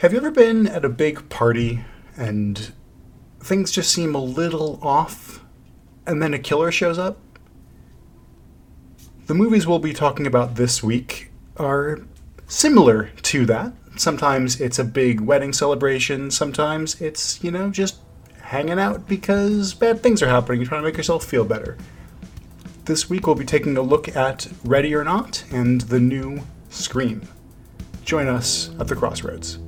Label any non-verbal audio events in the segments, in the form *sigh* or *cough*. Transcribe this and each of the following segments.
Have you ever been at a big party and things just seem a little off and then a killer shows up? The movies we'll be talking about this week are similar to that. Sometimes it's a big wedding celebration, sometimes it's, you know, just hanging out because bad things are happening. You're trying to make yourself feel better. This week we'll be taking a look at Ready or Not and the new Scream. Join us at the crossroads.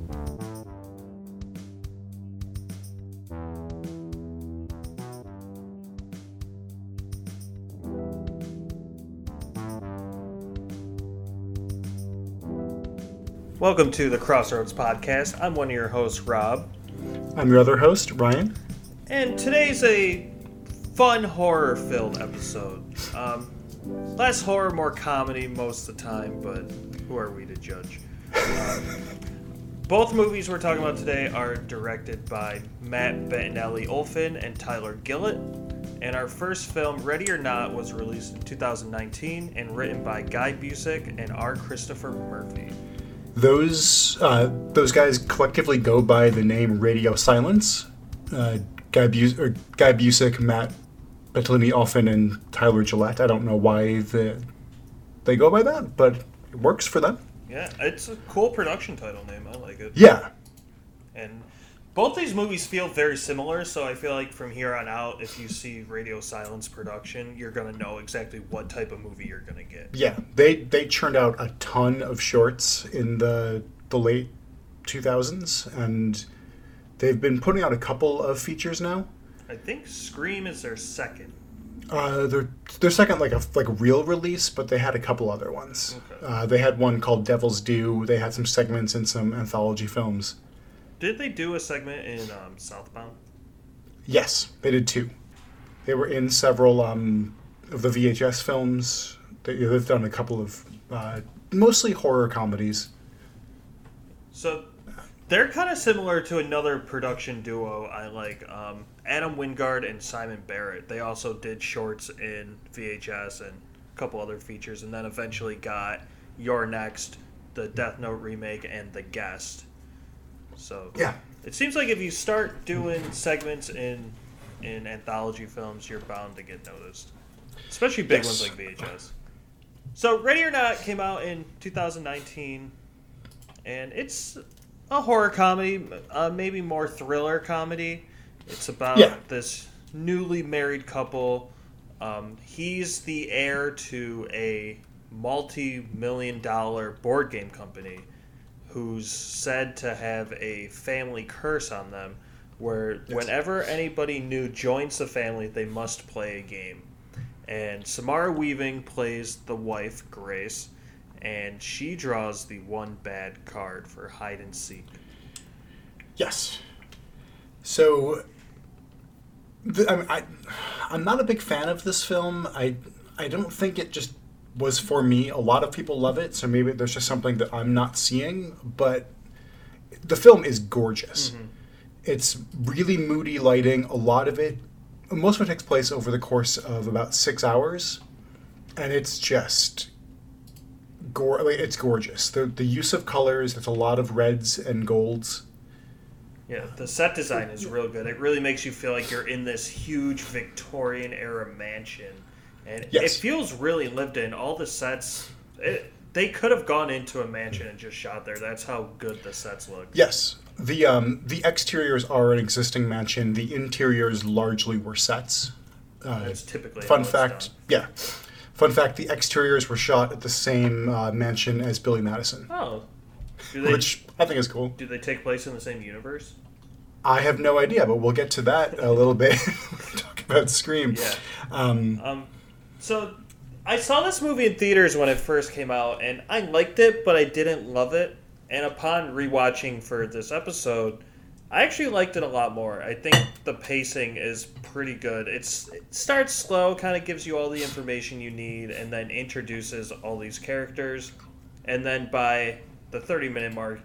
Welcome to the Crossroads Podcast. I'm one of your hosts, Rob. I'm your other host, Ryan. And today's a fun horror filled episode. Um, less horror, more comedy most of the time, but who are we to judge? Um, *laughs* both movies we're talking about today are directed by Matt Bettinelli Olpin and Tyler Gillett. And our first film, Ready or Not, was released in 2019 and written by Guy Busick and R. Christopher Murphy. Those uh, those guys collectively go by the name Radio Silence. Uh, Guy, Bus- or Guy Busick, Matt Bettinelli Olpin, and Tyler Gillett. I don't know why the, they go by that, but it works for them. Yeah, it's a cool production title name. I like it. Yeah, And both these movies feel very similar, so I feel like from here on out, if you see Radio Silence production, you're gonna know exactly what type of movie you're gonna get. yeah. They they churned out a ton of shorts in the the late 2000s, and they've been putting out a couple of features now. I think Scream is their second. Uh, their their second like a like a real release, but they had a couple other ones. Okay. Uh, they had one called Devil's Due. They had some segments in some anthology films. Did they do a segment in um, Southbound? Yes, they did two. They were in several um, of the VHS films. They, they've done a couple of uh, mostly horror comedies. So they're kind of similar to another production duo I like, um, Adam Wingard and Simon Barrett. They also did shorts in VHS and a couple other features, and then eventually got You're Next, the Death Note remake, and The Guest. So Yeah, it seems like if you start doing segments in in anthology films, you're bound to get noticed, especially big Yes. ones like VHS. So Ready or Not came out in 2019, and it's a horror comedy, uh, maybe more thriller comedy. It's about Yeah. this newly married couple. Um, he's the heir to a multi-million dollar board game company who's said to have a family curse on them where Yes. whenever anybody new joins the family they must play a game and samara weaving plays the wife grace and she draws the one bad card for hide and seek yes. So, the, I, I I'm not a big fan of this film. I I don't think it just was for me. A lot of people love it, so maybe there's just something that I'm not seeing. But the film is gorgeous. Mm-hmm. It's really moody lighting. A lot of it, most of it takes place over the course of about six hours, and it's just, gor- like, it's gorgeous. The the use of colors. It's a lot of reds and golds. yeah the set design is real good it really makes you feel like you're in this huge victorian era mansion and Yes. it feels really lived in all the sets it, they could have gone into a mansion and just shot there that's how good the sets look Yes, the um, the exteriors are an existing mansion. The interiors largely were sets. Uh, that's typically fun fact, yeah. Fun fact: the exteriors were shot at the same uh, mansion as Billy Madison, Oh, they which I think is cool. do they take place in the same universe? I have no idea, but we'll get to that a little bit. *laughs* when we Talk about Scream. Yeah. Um, Um, so I saw this movie in theaters when it first came out, and I liked it, but I didn't love it. And upon rewatching for this episode, I actually liked it a lot more. I think the pacing is pretty good. It's it starts slow, kind of gives you all the information you need, and then introduces all these characters, and then by the thirty minute mark,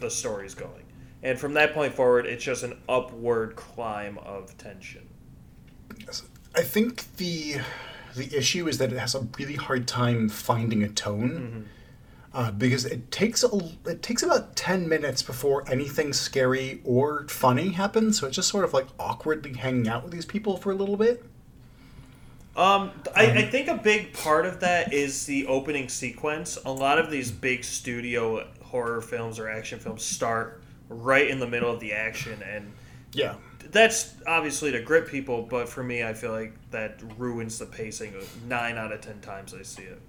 the story's going. And from that point forward, it's just an upward climb of tension. I think the the issue is that it has a really hard time finding a tone. uh, because it takes a, it takes about ten minutes before anything scary or funny happens. So it's just sort of like awkwardly hanging out with these people for a little bit. Um, I, I think a big part of that is the opening sequence. A lot of these big studio horror films or action films start right in the middle of the action, and Yeah, that's obviously to grip people. But for me, I feel like that ruins the pacing. Nine out of ten times I see it.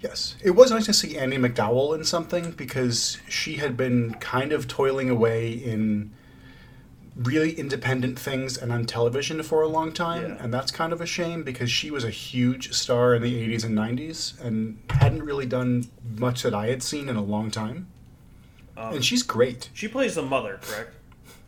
Yes. It was nice to see Andie MacDowell in something because she had been kind of toiling away in really independent things and on television for a long time. Yeah. And that's kind of a shame because she was a huge star in the 80s and 90s and hadn't really done much that I had seen in a long time. Um, And she's great. She plays the mother, correct?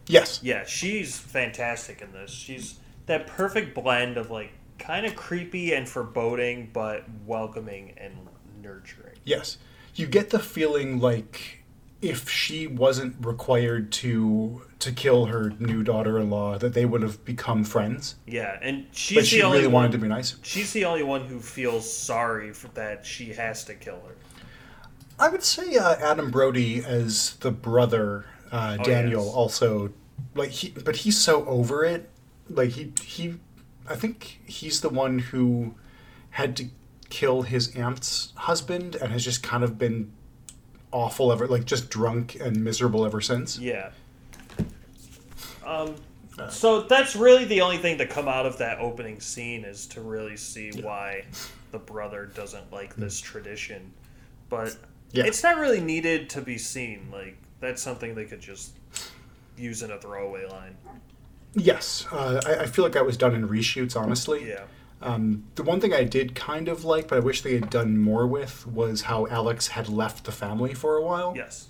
Yes. Yeah, she's fantastic in this. She's that perfect blend of like kind of creepy and foreboding, but welcoming and nurturing. Yes. You get the feeling like if she wasn't required to to kill her new daughter-in-law that they would have become friends. Yeah, and she's But the she only really one, wanted to be nice. She's the only one who feels sorry for that she has to kill her. I would say uh, Adam Brody as the brother, uh, Oh, Daniel, yes. also like he, but he's so over it. Like he he, I think he's the one who had to kill his aunt's husband and has just kind of been awful ever, like just drunk and miserable ever since. Yeah. Um, so that's really the only thing to come out of that opening scene is to really see why the brother doesn't like this tradition. But Yeah. it's not really needed to be seen. Like that's something they could just use in a throwaway line. Yes, uh, I, I feel like that was done in reshoots. Honestly, Yeah. Um, the one thing I did kind of like, but I wish they had done more with, was how Alex had left the family for a while. Yes.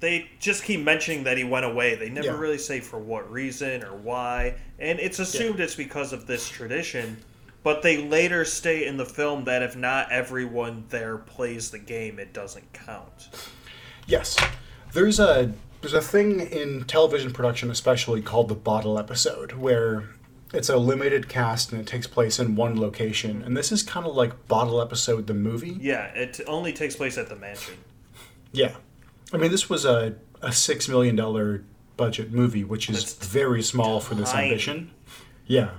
They just keep mentioning that he went away. They never Yeah. really say for what reason or why. And it's assumed it's because of this tradition. But they later state in the film that if not everyone there plays the game, it doesn't count. Yes, there's a there's a thing in television production, especially called the bottle episode, where it's a limited cast and it takes place in one location, and this is kind of like bottle episode the movie. Yeah, it only takes place at the mansion. Yeah, I mean this was a a six million dollar budget movie, which is That's very small for this tiny. ambition. Yeah.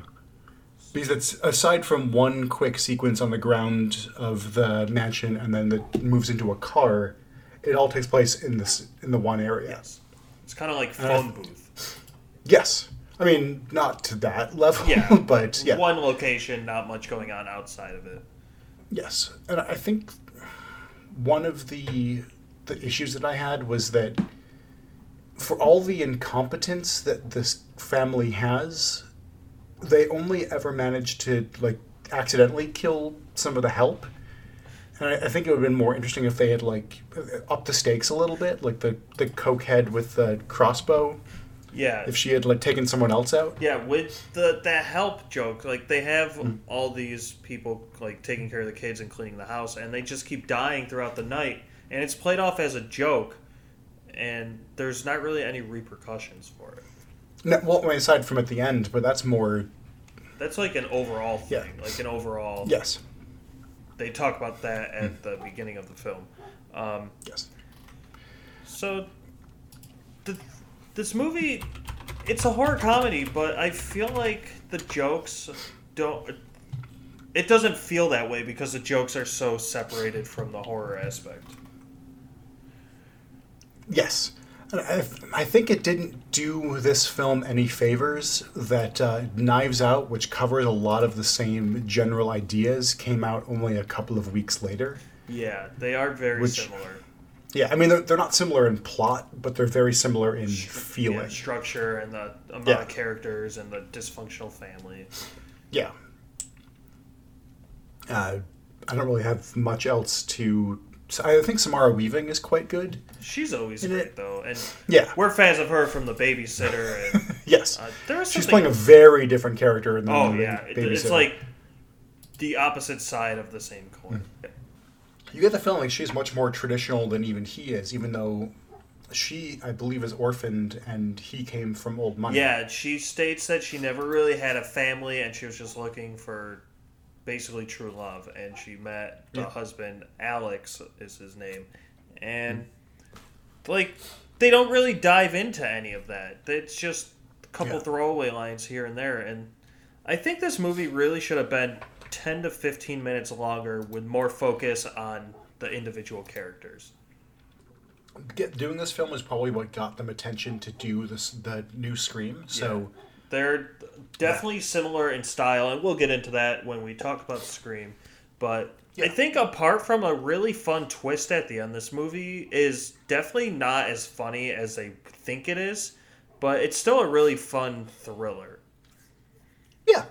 Because it's aside from one quick sequence on the ground of the mansion and then that moves into a car, it all takes place in this in the one area. Yes. It's kind of like Uh, phone booth. Yes. I mean, not to that level, Yeah. *laughs* but yeah. One location, not much going on outside of it. Yes. And I think one of the the issues that I had was that for all the incompetence that this family has, they only ever managed to like accidentally kill some of the help. And I, I think it would have been more interesting if they had like upped the stakes a little bit, like the the cokehead with the crossbow. Yeah. If she had like taken someone else out. Yeah, with the the help joke, like they have Hmm. all these people like taking care of the kids and cleaning the house, and they just keep dying throughout the night, and it's played off as a joke, and there's not really any repercussions for it. No, well, aside from at the end, but that's more That's like an overall Yeah. thing, like an overall. yes, They talk about that at the beginning of the film. Um, yes. So, the, this movie, it's a horror comedy, but I feel like the jokes don't. It doesn't feel that way because the jokes are so separated from the horror aspect. Yes. I, I think it didn't do this film any favors that uh, Knives Out, which covers a lot of the same general ideas, came out only a couple of weeks later. Yeah, they are very Which- similar. Yeah, I mean, they're, they're not similar in plot, but they're very similar in feeling. Yeah, structure and the amount Yeah. of characters and the dysfunctional family. Yeah. Uh, I don't really have much else to. So I think Samara Weaving is quite good. She's always And great it- though, and Yeah. we're fans of her from The Babysitter. And *laughs* Yes. uh, there was She's playing a very different character in the Oh movie yeah, Babysitter. it's like the opposite side of the same coin. You get the feeling like she's much more traditional than even he is, even though she, I believe, is orphaned and he came from old money. Yeah, she states that she never really had a family and she was just looking for basically true love, and she met the Yeah. husband Alex is his name, and mm. like they don't really dive into any of that. It's just a couple Yeah. throwaway lines here and there, and I think this movie really should have been ten to fifteen minutes longer with more focus on the individual characters. Get, doing this film is probably what got them attention to do this the new Scream. So They're definitely similar in style, and we'll get into that when we talk about Scream. But I think apart from a really fun twist at the end, this movie is definitely not as funny as they think it is, but it's still a really fun thriller. yeah,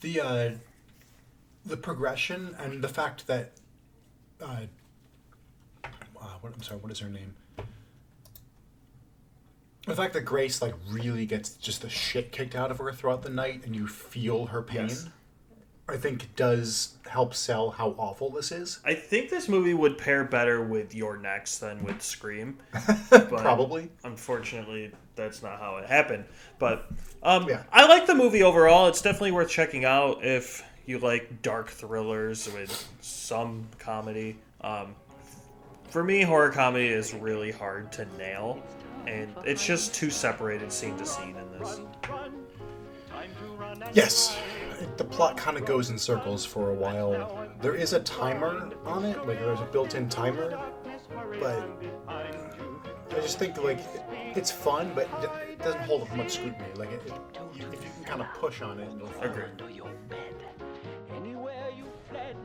the uh, the progression and the fact that uh, uh, what, I'm sorry, what is her name? The fact that Grace like really gets just the shit kicked out of her throughout the night, and you feel her pain. Yes. I think does help sell how awful this is. I think this movie would pair better with You're Next than with Scream. *laughs* But Probably. Unfortunately, that's not how it happened. But um, Yeah. I like the movie overall. It's definitely worth checking out if you like dark thrillers with some comedy. Um, for me, horror comedy is really hard to nail, and it's just too separated scene to scene in this. Yes, the plot kind of goes in circles for a while. There is a timer on it, like there's a built-in timer, but I just think like it's fun, but it doesn't hold up much scrutiny. Like it, it, if you can kind of push on it, it'll fine. Agreed. your bed. Anywhere you fled,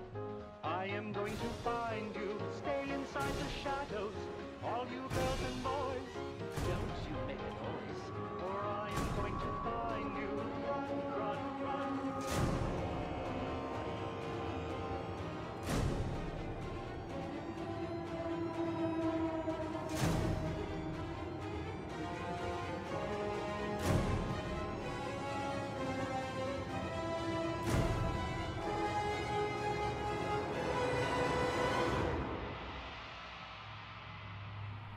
I am going to find you. Stay inside the shadows, all you girls and boys. Find you.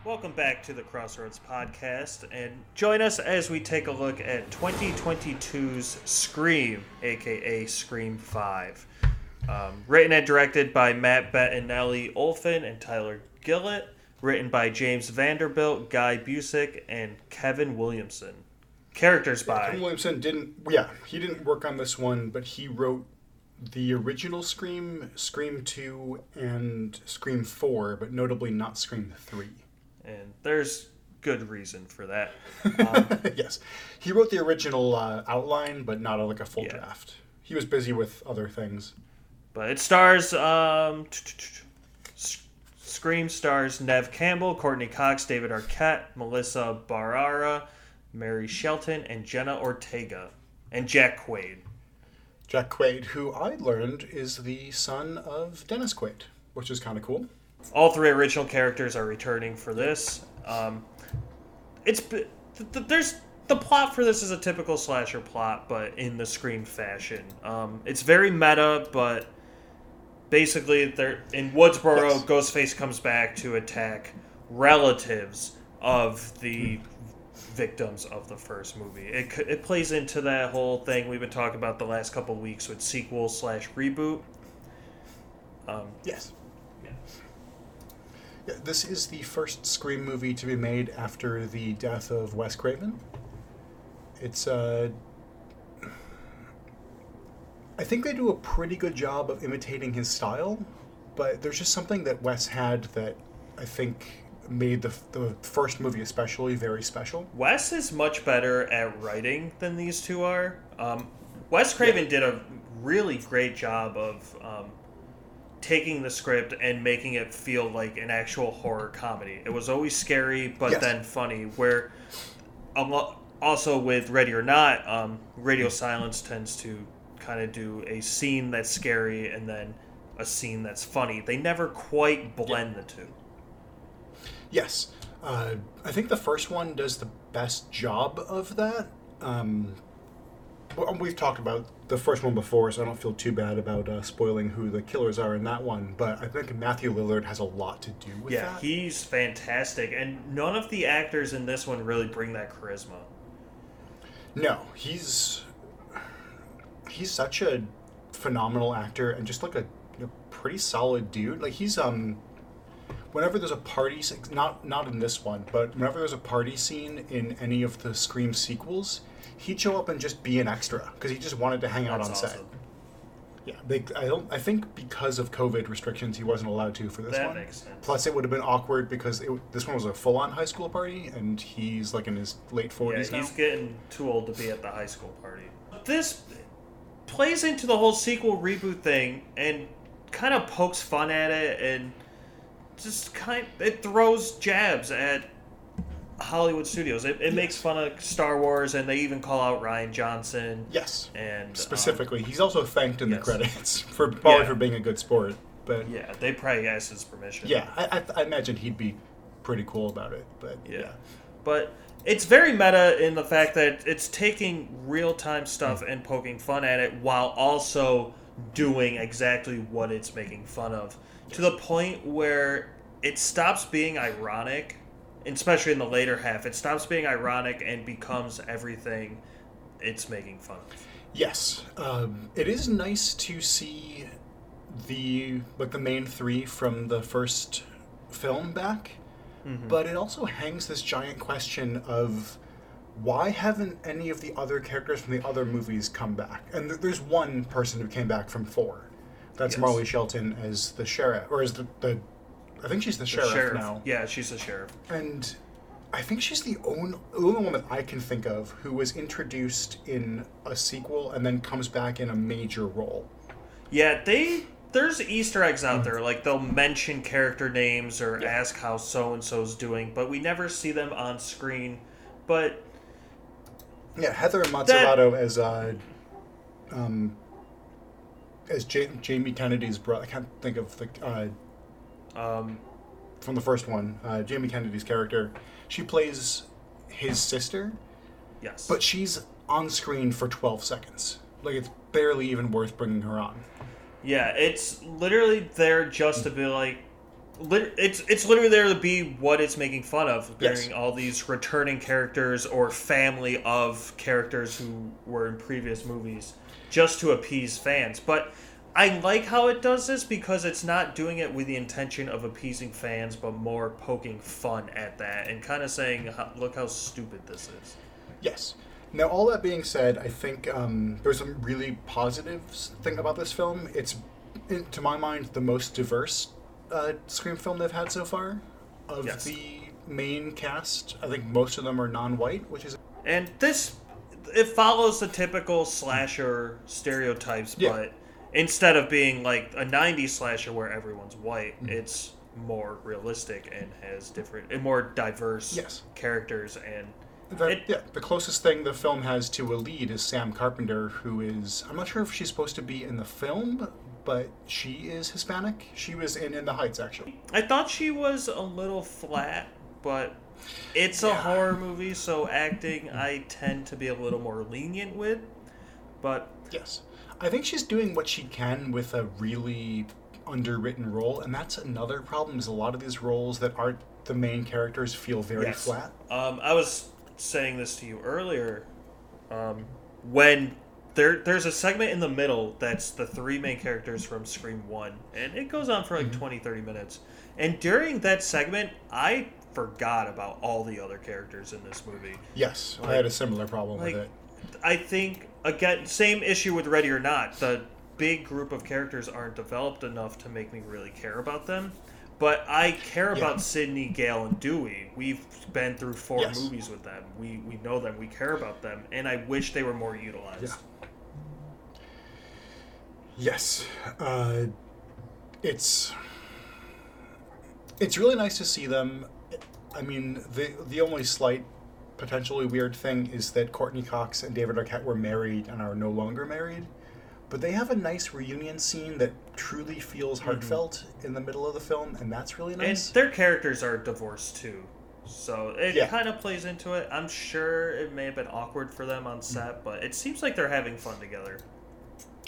Welcome back to the Crossroads podcast, and join us as we take a look at 2022's Scream, aka Scream 5. Um, written and directed by Matt Bettinelli Olpin and Tyler Gillett. Written by James Vanderbilt, Guy Busick, and Kevin Williamson. Characters by. Kevin. Williamson didn't. Yeah, he didn't work on this one, but he wrote the original Scream, Scream Two, and Scream Four, but notably not Scream Three. And there's good reason for that. Um, *laughs* yes, he wrote the original uh, outline, but not like a full Yeah. draft. He was busy with other things. But it stars um, Scream stars Neve Campbell, Courteney Cox, David Arquette, Melissa Barrera, Marley Shelton, and Jenna Ortega, and Jack Quaid. Jack Quaid, who I learned is the son of Dennis Quaid, which is kind of cool. All three original characters are returning for this. Um, it's th- th- there's the plot for this is a typical slasher plot, but in the Scream fashion. Um, it's very meta, but basically, they're in Woodsboro. Yes. Ghostface comes back to attack relatives of the victims of the first movie. It it plays into that whole thing we've been talking about the last couple weeks with sequel slash reboot. Um, Yes. Yeah, this is the first Scream movie to be made after the death of Wes Craven. It's uh I think they do a pretty good job of imitating his style, but there's just something that Wes had that I think made the the first movie especially very special. Wes is much better at writing than these two are. Um, Wes Craven did a really great job of um, taking the script and making it feel like an actual horror comedy. It was always scary, but Yes. then funny. Where also with Ready or Not, um, Radio Silence tends to kind of do a scene that's scary and then a scene that's funny. They never quite blend the two. Yes. Uh, I think the first one does the best job of that. Um, we've talked about the first one before, so I don't feel too bad about uh, spoiling who the killers are in that one. But I think Matthew Lillard has a lot to do with that. Yeah, that. he's fantastic, and none of the actors in this one really bring that charisma. No, he's he's such a phenomenal actor and just like a you know, pretty solid dude. Like he's um, whenever there's a party, not not in this one, but whenever there's a party scene in any of the Scream sequels, he'd show up and just be an extra because he just wanted to hang out That's on set. Yeah, they, I don't. I think because of COVID restrictions, he wasn't allowed to for this That one. makes sense. Plus, it would have been awkward because it, this one was a full-on high school party, and he's like in his late Yeah, forties now. he's getting too old to be at the high school party. This plays into the whole sequel reboot thing and kind of pokes fun at it and just kind it throws jabs at Hollywood studios. It, it makes fun of Star Wars and they even call out Rian Johnson Yes, and um, specifically, he's also thanked in yes. the credits *laughs* for probably Yeah. for being a good sport. But yeah, yeah, they probably asked his permission. I, I, I imagine he'd be pretty cool about it. But Yeah. yeah, But it's very meta in the fact that it's taking real time stuff and poking fun at it while also doing exactly what it's making fun of. To the point where it stops being ironic, especially in the later half. It stops being ironic and becomes everything it's making fun of. yes, um, it is nice to see the like the main three from the first film back. But it also hangs this giant question of why haven't any of the other characters from the other movies come back? And th- there's one person who came back from four. That's Yes. Marley Shelton as the sheriff, or as the, the I think she's the, The sheriff, now. Yeah, she's the sheriff. And I think she's the only, only one that I can think of who was introduced in a sequel and then comes back in a major role. Yeah, they there's Easter eggs out there. Like they'll mention character names or Yeah. ask how so and so's doing, but we never see them on screen. But Yeah, Heather Mazzucato as uh, um, as ja- Jamie Kennedy's brother. I can't think of the uh, um, from the first one. Uh, Jamie Kennedy's character. She plays his sister, yes, but she's on screen for twelve seconds. Like it's barely even worth bringing her on. yeah, it's literally there just to be like. lit- It's it's literally there to be what it's making fun of, Yes. all these returning characters or family of characters who were in previous movies, just to appease fans. But I like how it does this because it's not doing it with the intention of appeasing fans, but more poking fun at that and kind of saying, "Look how stupid this is." Yes. Now, all that being said, I think um, there's some really positives thing about this film. It's, in, to my mind, the most diverse uh, Scream film they've had so far. Of Yes. the main cast, I think most of them are non-white, which is And this, it follows the typical slasher stereotypes, Yeah. but instead of being like a 90s slasher where everyone's white, Mm-hmm. it's more realistic and has different and more diverse Yes. characters and the, It- yeah, the closest thing the film has to a lead is Sam Carpenter, who is I'm not sure if she's supposed to be in the film, but she is Hispanic. She was in In the Heights actually. I thought she was a little flat, but it's a Yeah. horror movie, so acting I tend to be a little more lenient with. But Yes. I think she's doing what she can with a really underwritten role, and that's another problem is a lot of these roles that aren't the main characters feel very Yes. flat. Um, I was saying this to you earlier. Um, when there, there's a segment in the middle that's the three main characters from Scream 1, and it goes on for like 20, 30 minutes. And during that segment, I forgot about all the other characters in this movie. Yes, I had a similar problem Like, with it. I think, again, same issue with Ready or Not. The big group of characters aren't developed enough to make me really care about them. But I care Yeah. about Sidney, Gale, and Dewey. We've been through four Yes. movies with them. We we know them. We care about them, and I wish they were more utilized. Yeah. Yes, uh, it's it's really nice to see them. I mean, the the only slight, potentially weird thing is that Courteney Cox and David Arquette were married and are no longer married, but they have a nice reunion scene that truly feels heartfelt in the middle of the film, and that's really And nice. their characters are divorced too, so it Yeah. kind of plays into it. I'm sure it may have been awkward for them on set, but it seems like they're having fun together.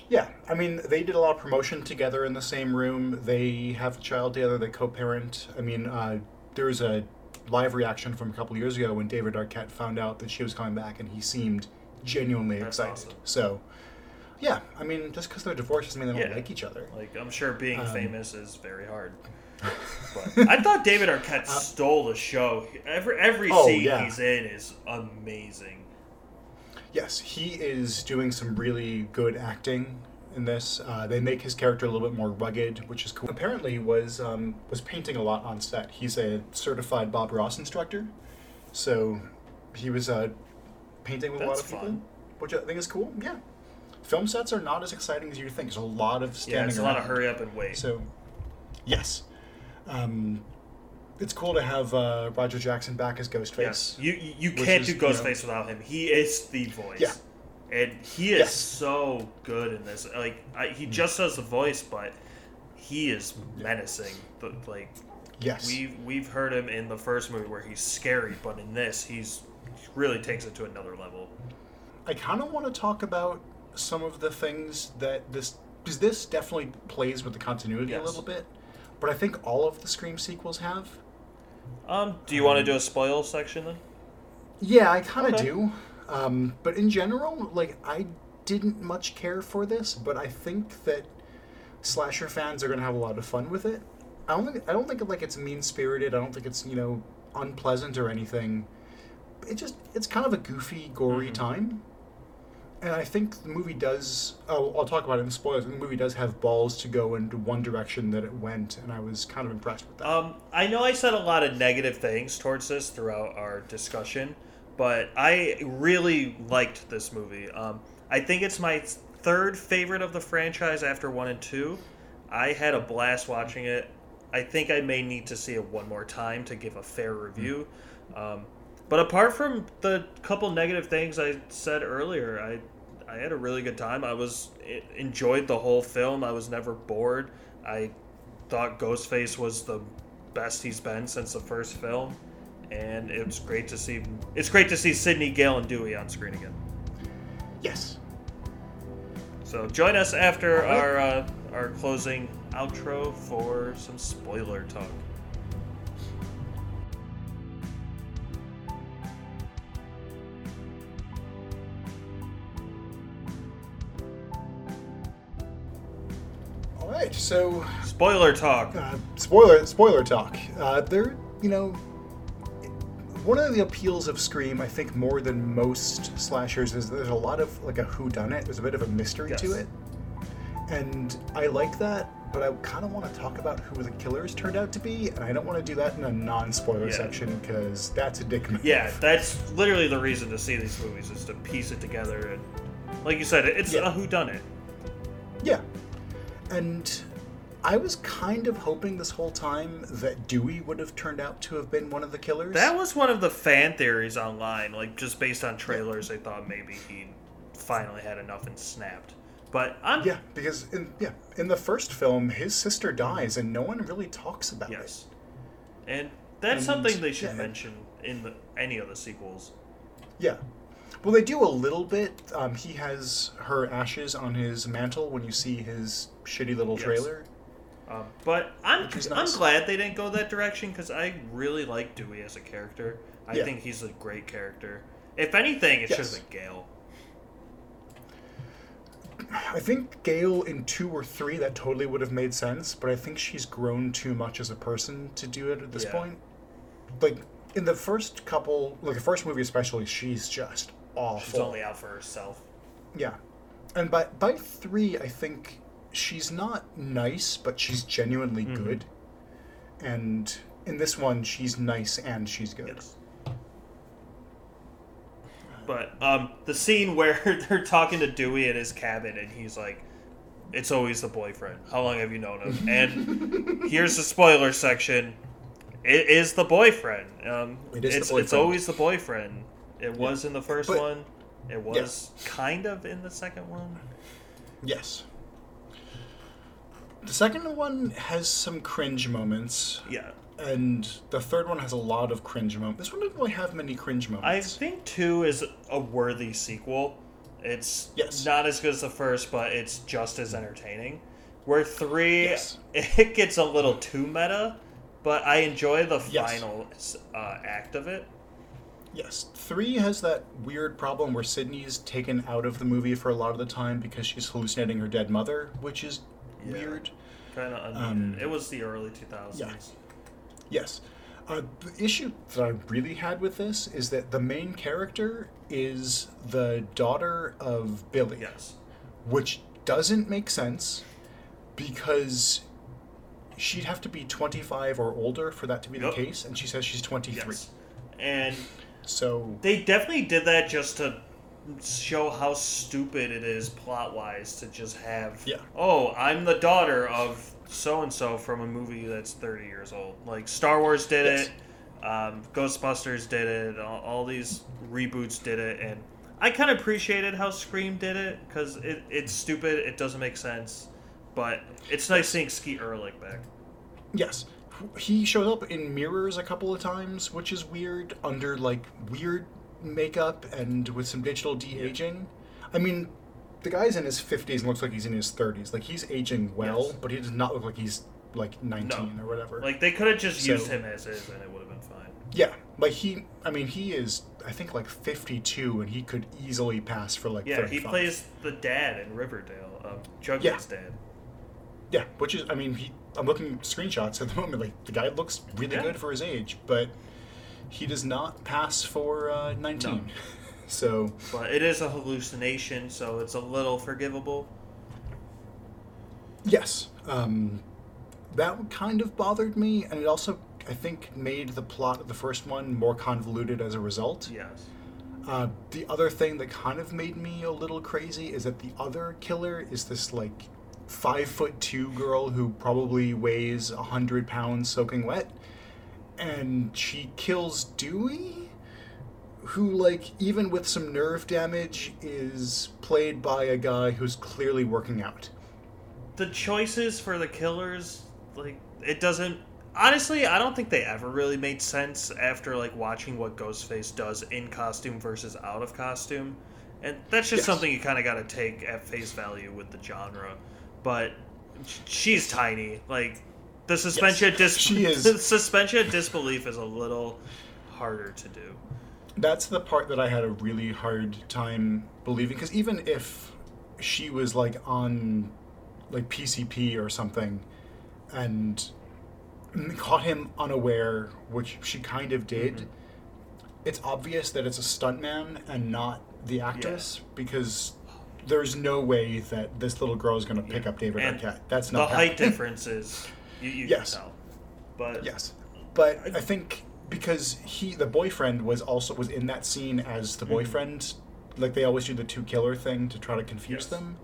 Yeah, I mean, they did a lot of promotion together in the same room. They have a child together. They co-parent. I mean, uh, there was a live reaction from a couple years ago when David Arquette found out that she was coming back, and he seemed genuinely That's excited. awesome. So, Yeah, I mean, just because they're divorced doesn't mean they don't Yeah. like each other. Like I'm sure being Um, famous is very hard. *laughs* But I thought David Arquette stole the show. Every every Uh, Oh, scene yeah. he's in is amazing. Yes, he is doing some really good acting in this. Uh, they make his character a little bit more rugged, which is cool. Apparently, he was um, was painting a lot on set. He's a certified Bob Ross instructor, so he was uh, painting with a lot That's of people, fun. which I think is cool. Yeah, film sets are not as exciting as you think. There's a lot of standing Yeah, it's a lot of hurry up and wait. So, yes, um, it's cool to have uh, Roger Jackson back as Ghostface. Yes, you you you can't is, do you know- Ghostface without him. He is the voice. Yeah. And he is Yes. so good in this. Like I, he just does the voice, but he is menacing. But like Yes. we've we've heard him in the first movie where he's scary, but in this he's he really takes it to another level. I kind of want to talk about some of the things that this because this definitely plays with the continuity a little bit, but I think all of the Scream sequels have. Um, do you want to do a spoil section then? Yeah, I kind of Okay. do. Um, but in general, like I didn't much care for this, but I think that slasher fans are gonna have a lot of fun with it. I don't think I don't think like it's mean spirited. I don't think it's you know unpleasant or anything. It just it's kind of a goofy, gory Mhm. time. And I think the movie does. Oh, I'll talk about it in the spoilers. The movie does have balls to go into one direction that it went, and I was kind of impressed with that. Um, I know I said a lot of negative things towards this throughout our discussion, but I really liked this movie. Um, I think it's my third favorite of the franchise after one and two. I had a blast watching it. I think I may need to see it one more time to give a fair review. Um, but apart from the couple negative things I said earlier, I I had a really good time. I was enjoyed the whole film. I was never bored. I thought Ghostface was the best he's been since the first film, and it's great to see. It's great to see Sidney Gale and Dewey on screen again. yes. So join us after right. our uh, our closing outro for some spoiler talk. All right. So Spoiler talk. uh, spoiler spoiler talk. Uh, there, you know, one of the appeals of Scream, I think, more than most slashers, is there's a lot of like a who done it. There's a bit of a mystery to it, and I like that. But I kind of want to talk about who the killers turned out to be, and I don't want to do that in a non-spoiler Yeah. section because that's a dick move. Yeah, that's literally the reason to see these movies is to piece it together and, like you said, it's Yeah. a who done it. Yeah. And I was kind of hoping this whole time that Dewey would have turned out to have been one of the killers. That was one of the fan theories online, like just based on trailers. They thought maybe he finally had enough and snapped. But I'm Yeah, because in yeah, in the first film, his sister dies and no one really talks about yes, and that's And, something they should yeah. mention in the, any of the sequels. Yeah. Well, they do a little bit. Um, he has her ashes on his mantle when you see his shitty little Yes. trailer. Um, but I'm is I'm glad they didn't go that direction because I really like Dewey as a character. I Yeah. think he's a great character. If anything, it should Yes. have been Gale. I think Gale in two or three that totally would have made sense, but I think she's grown too much as a person to do it at this Yeah. point. Like in the first couple, like the first movie especially, she's just awful. She's only out for herself. Yeah, and by by three, I think she's not nice, but she's genuinely Mhm. good. And in this one, she's nice and she's good. Yes. But um, the scene where *laughs* they're talking to Dewey in his cabin, and he's like, "It's always the boyfriend. How long have you known him?" *laughs* And here's the spoiler section. It is the boyfriend. Um, It is the it's, it's always the boyfriend. It was in the first But- one. It was kind of in the second one. Yes. The second one has some cringe moments, Yeah, and the third one has a lot of cringe moments. This one didn't really have many cringe moments. I think two is a worthy sequel. It's Yes. not as good as the first, but it's just as entertaining. Where three, Yes. *laughs* it gets a little too meta, but I enjoy the Yes. final uh, act of it. Yes, three has that weird problem where Sidney's taken out of the movie for a lot of the time because she's hallucinating her dead mother, which is Yeah. weird. Kind of unneeded. Um, it was the early 2000s. yeah. Yes. Uh, the issue that I really had with this is that the main character is the daughter of Billy, Yes. which doesn't make sense because she'd have to be 25 or older for that to be Yep. the case, and she says she's 23. Yes. And So, they definitely did that just to show how stupid it is plot wise to just have Yeah. oh i'm the daughter of so and so from a movie that's 30 years old like star wars did Yes. it um, ghostbusters did it all, all these reboots did it and i kind of appreciated how scream did it because it, it's stupid it doesn't make sense but it's nice seeing Skeet Ulrich back Yes. He shows up in mirrors a couple of times, which is weird, under like weird makeup and with some digital de aging. I mean, the guy's in his 50s and looks like he's in his 30s. Like, he's aging well, Yes. but he does not look like he's like 19 No. or whatever. like they could have just So- used him as is and it would have been fine yeah. Like, he, I mean, he is, I think, like 52 and he could easily pass for like yeah 35. he plays the dad in riverdale um, Jughead's Yeah. dad Yeah, which is, I mean, he, I'm looking at screenshots at the moment. Like, the guy looks really Yeah. good for his age, but he does not pass for uh, 19. *laughs* so, but it is a hallucination, so it's a little forgivable. yes, um, that kind of bothered me, and it also, I think, made the plot of the first one more convoluted as a result. Yes. Uh, the other thing that kind of made me a little crazy is that the other killer is this like five foot two girl who probably weighs a hundred pounds soaking wet, and she kills Dewey, who like even with some nerve damage is played by a guy who's clearly working out. The choices for the killers, like, it doesn't. Honestly, I don't think they ever really made sense after like watching what Ghostface does in costume versus out of costume, and that's just Yes. something you kind of got to take at face value with the genre. But she's tiny. Like the suspension of dis- she *laughs* is. the suspension of disbelief is a little harder to do. That's the part that I had a really hard time believing because even if she was like on like PCP or something and caught him unaware, which she kind of did, mm-hmm. it's obvious that it's a stuntman and not the actress because there's no way that this little girl is going to pick up David And Arquette. That's not the height happening. *laughs* difference is you, you Yes. can tell. But Yes, but I think because he, the boyfriend, was also was in that scene as the mhm. boyfriend. Like they always do the two killer thing to try to confuse Yes. them,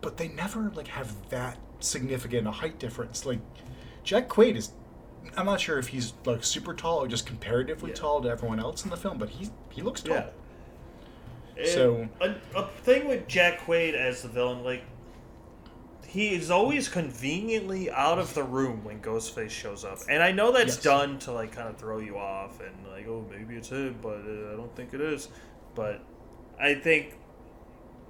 but they never like have that significant a height difference. Like Jack Quaid is, I'm not sure if he's like super tall or just comparatively Yeah. tall to everyone else in the film, but he he looks tall. Yeah. And So- a, a thing with Jack Quaid as the villain, like he is always conveniently out of the room when Ghostface shows up, and I know that's Yes. done to like kind of throw you off and like, oh, maybe it's him, but uh, I don't think it is. But I think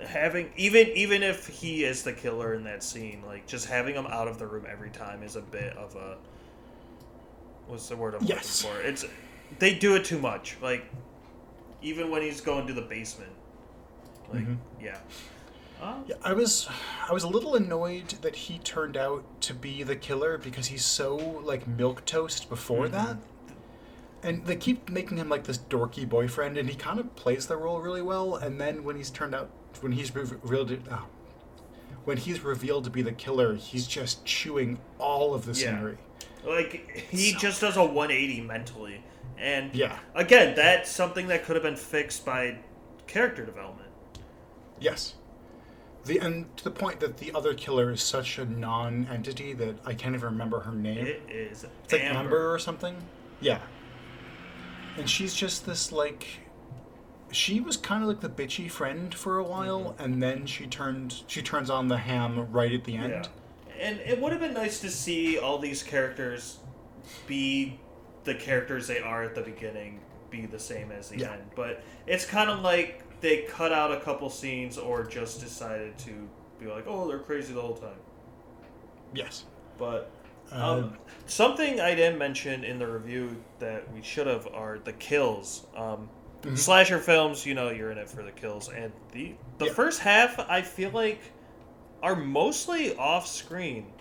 having even even if he is the killer in that scene, like just having him out of the room every time is a bit of a what's the word I'm Yes. looking for? It's they do it too much. Like even when he's going to the basement. Like Mhm. yeah. Yeah, I was I was a little annoyed that he turned out to be the killer because he's so like milk toast before Mhm. that. And they keep making him like this dorky boyfriend and he kind of plays the role really well and then when he's turned out when he's revealed oh, when he's revealed to be the killer, he's just chewing all of the Yeah. scenery. Like he So- just does a 180 mentally. And Yeah. again, that's something that could have been fixed by character development. Yes. The and to the point that the other killer is such a non-entity that I can't even remember her name. It is It's like Amber. or something. Yeah. And she's just this like she was kind of like the bitchy friend for a while mm-hmm. and then she turned she turns on the ham right at the end. Yeah. And it would have been nice to see all these characters be the characters they are at the beginning, be the same as the Yeah. end. But it's kind of like they cut out a couple scenes or just decided to be like, oh, they're crazy the whole time. Yes. But Uh, um, something I didn't mention in the review that we should have are the kills. Um, slasher films, you know, you're in it for the kills, and the the Yeah. first half, I feel like, are mostly off screen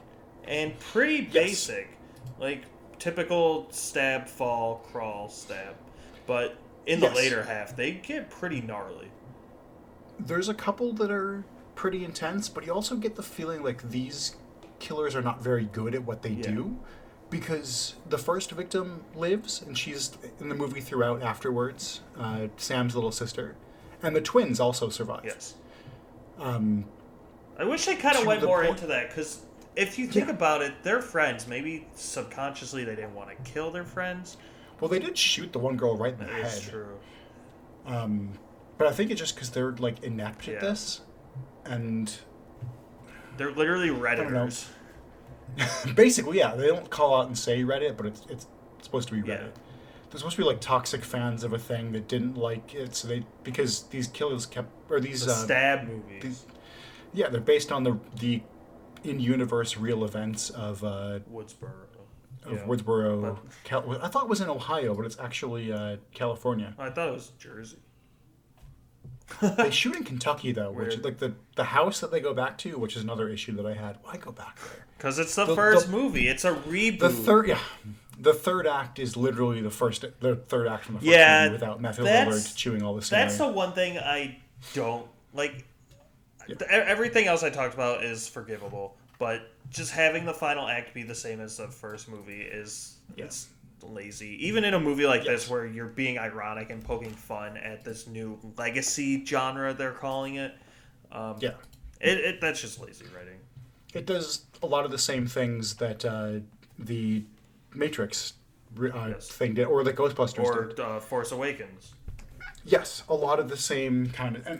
and pretty basic, like typical stab, fall, crawl, stab. But in the Yes. later half, they get pretty gnarly. There's a couple that are pretty intense, but you also get the feeling like these killers are not very good at what they Yeah. do because the first victim lives and she's in the movie throughout afterwards, uh, Sam's little sister, and the twins also survive. Yes. Um, I wish they kind of went the more into that because if you think Yeah. about it, they're friends. Maybe subconsciously they didn't want to kill their friends. Well, they did shoot the one girl right in the That head. true. Um, but I think it's just because they're like inept Yeah. at this, and They're literally don't know. redditors. *laughs* basically, yeah, they don't call out and say Reddit, but it's it's supposed to be Yeah. Reddit. They're supposed to be like toxic fans of a thing that didn't like it, so they because these killers kept or these The uh, stab movies. these- yeah they're based on the the in universe real events of uh, Woodsboro. Of Yeah. Woodsboro. Cal- I thought it was in Ohio, but it's actually uh, California. I thought it was Jersey. *laughs* they shoot in Kentucky though, which like the the house that they go back to, which is another issue that I had. Why go back there? Because it's the, The- first the- movie. It's a reboot. The third, yeah, the third act is literally the first, the third act from the first Yeah, movie without Matthew that's- Lillard chewing all the scenery. That's the one thing I don't like. Yeah. th- Everything else I talked about is forgivable, but just having the final act be the same as the first movie is it's lazy. Even in a movie like Yes. this, where you're being ironic and poking fun at this new legacy genre, they're calling it. Um, yeah, it, it that's just lazy writing. it does a lot of the same things that uh, the Matrix uh, Yes. thing did, or the Ghostbusters Or did. uh, Force Awakens. Yes, a lot of the same kind of. And,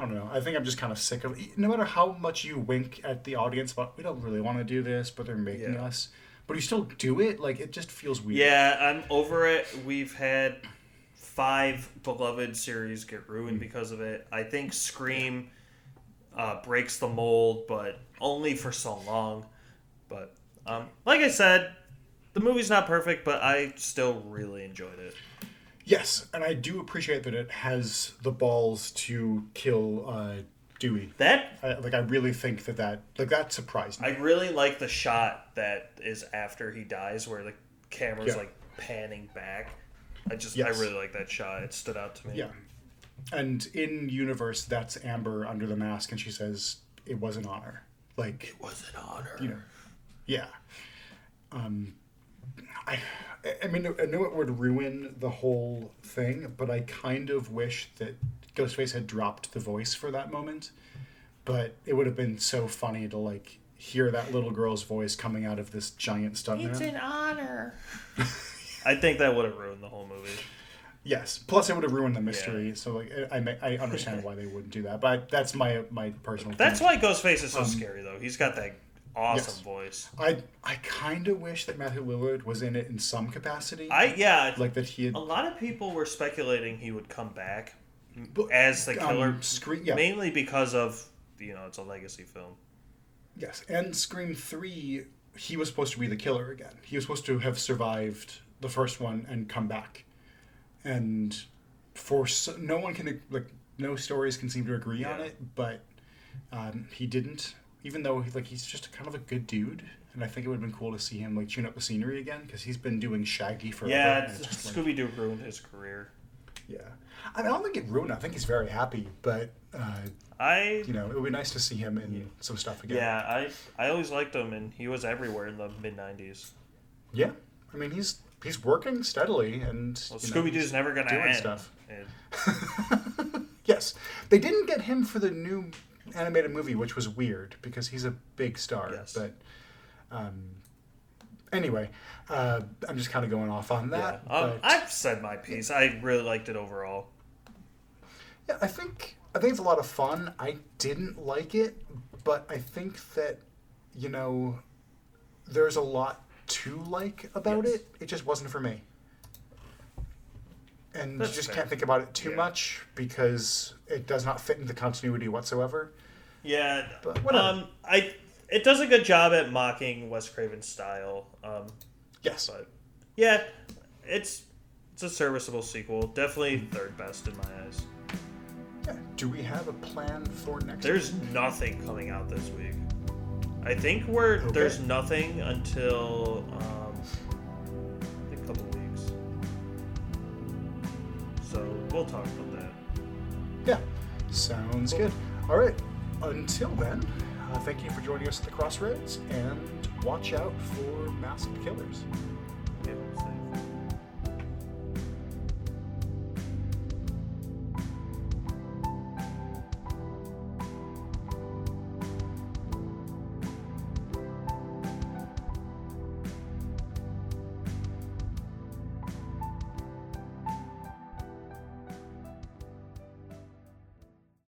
I don't know. I think I'm just kind of sick of. No matter how much you wink at the audience about, we don't really want to do this, but they're making Yeah. us. But you still do it. Like it just feels weird. Yeah, I'm over it. We've had five beloved series get ruined because of it. I think Scream uh, breaks the mold, but only for so long. But um, like I said, the movie's not perfect, but I still really enjoyed it. Yes, and I do appreciate that it has the balls to kill uh, Dewey. That I, like I really think that that like that surprised me. I really like the shot that is after he dies, where the camera's Yeah. like panning back. I just Yes. I really like that shot. It stood out to me. yeah, and in universe, that's Amber under the mask, and she says it was an honor. Like it was an honor. you know, yeah. Um, I, I mean, I knew it would ruin the whole thing, but I kind of wish that Ghostface had dropped the voice for that moment. But it would have been so funny to like hear that little girl's voice coming out of this giant stuntman. It's an honor. *laughs* I think that would have ruined the whole movie. Yes. Plus, it would have ruined the mystery. So like, I I I understand *laughs* why they wouldn't do that, but that's my my personal. That's thing. why Ghostface is so um, scary, though. He's got that awesome Um, yes. voice. I I kind of wish that Matthew Lillard was in it in some capacity. I yeah. like that he had a lot of people were speculating he would come back But, as the um, killer, Scream- yeah. mainly because of you know it's a legacy film. Yes, and Scream Three, he was supposed to be the killer again. He was supposed to have survived the first one and come back, and for s no one can like no stories can seem to agree on it, but um, he didn't. Even though like he's just kind of a good dude, and I think it would have been cool to see him like tune up the scenery again because he's been doing Shaggy for yeah, and it's just, like- Scooby Doo ruined his career. yeah. I, mean, I don't think it ruined. I think he's very happy, but uh, I you know, it would be nice to see him in some stuff again. yeah, I I always liked him, and he was everywhere in the mid '90s. Yeah, I mean he's he's working steadily, and Well, Scooby Doo's never gonna doing end. stuff. *laughs* Yes, they didn't get him for the new animated movie, which was weird because he's a big star. Yes. But um, anyway, uh, I'm just kind of going off on yeah, that. um, but, I've said my piece. I really liked it overall. yeah, I think I think it's a lot of fun. I didn't like it, but I think that you know there's a lot to like about Yes. it. It just wasn't for me. And That's you just fair. can't think about it too Yeah. much because it does not fit into continuity whatsoever. Yeah, But whatever. um, I it does a good job at mocking Wes Craven's style. Um, Yes. but yeah, it's it's a serviceable sequel. Definitely third best in my eyes. Yeah. Do we have a plan for next? There's nothing coming out this week. I think we're Okay. there's nothing until um, we'll talk about that. Yeah. Sounds good. All right. Until then, uh, thank you for joining us at the Crossroads, and watch out for masked killers.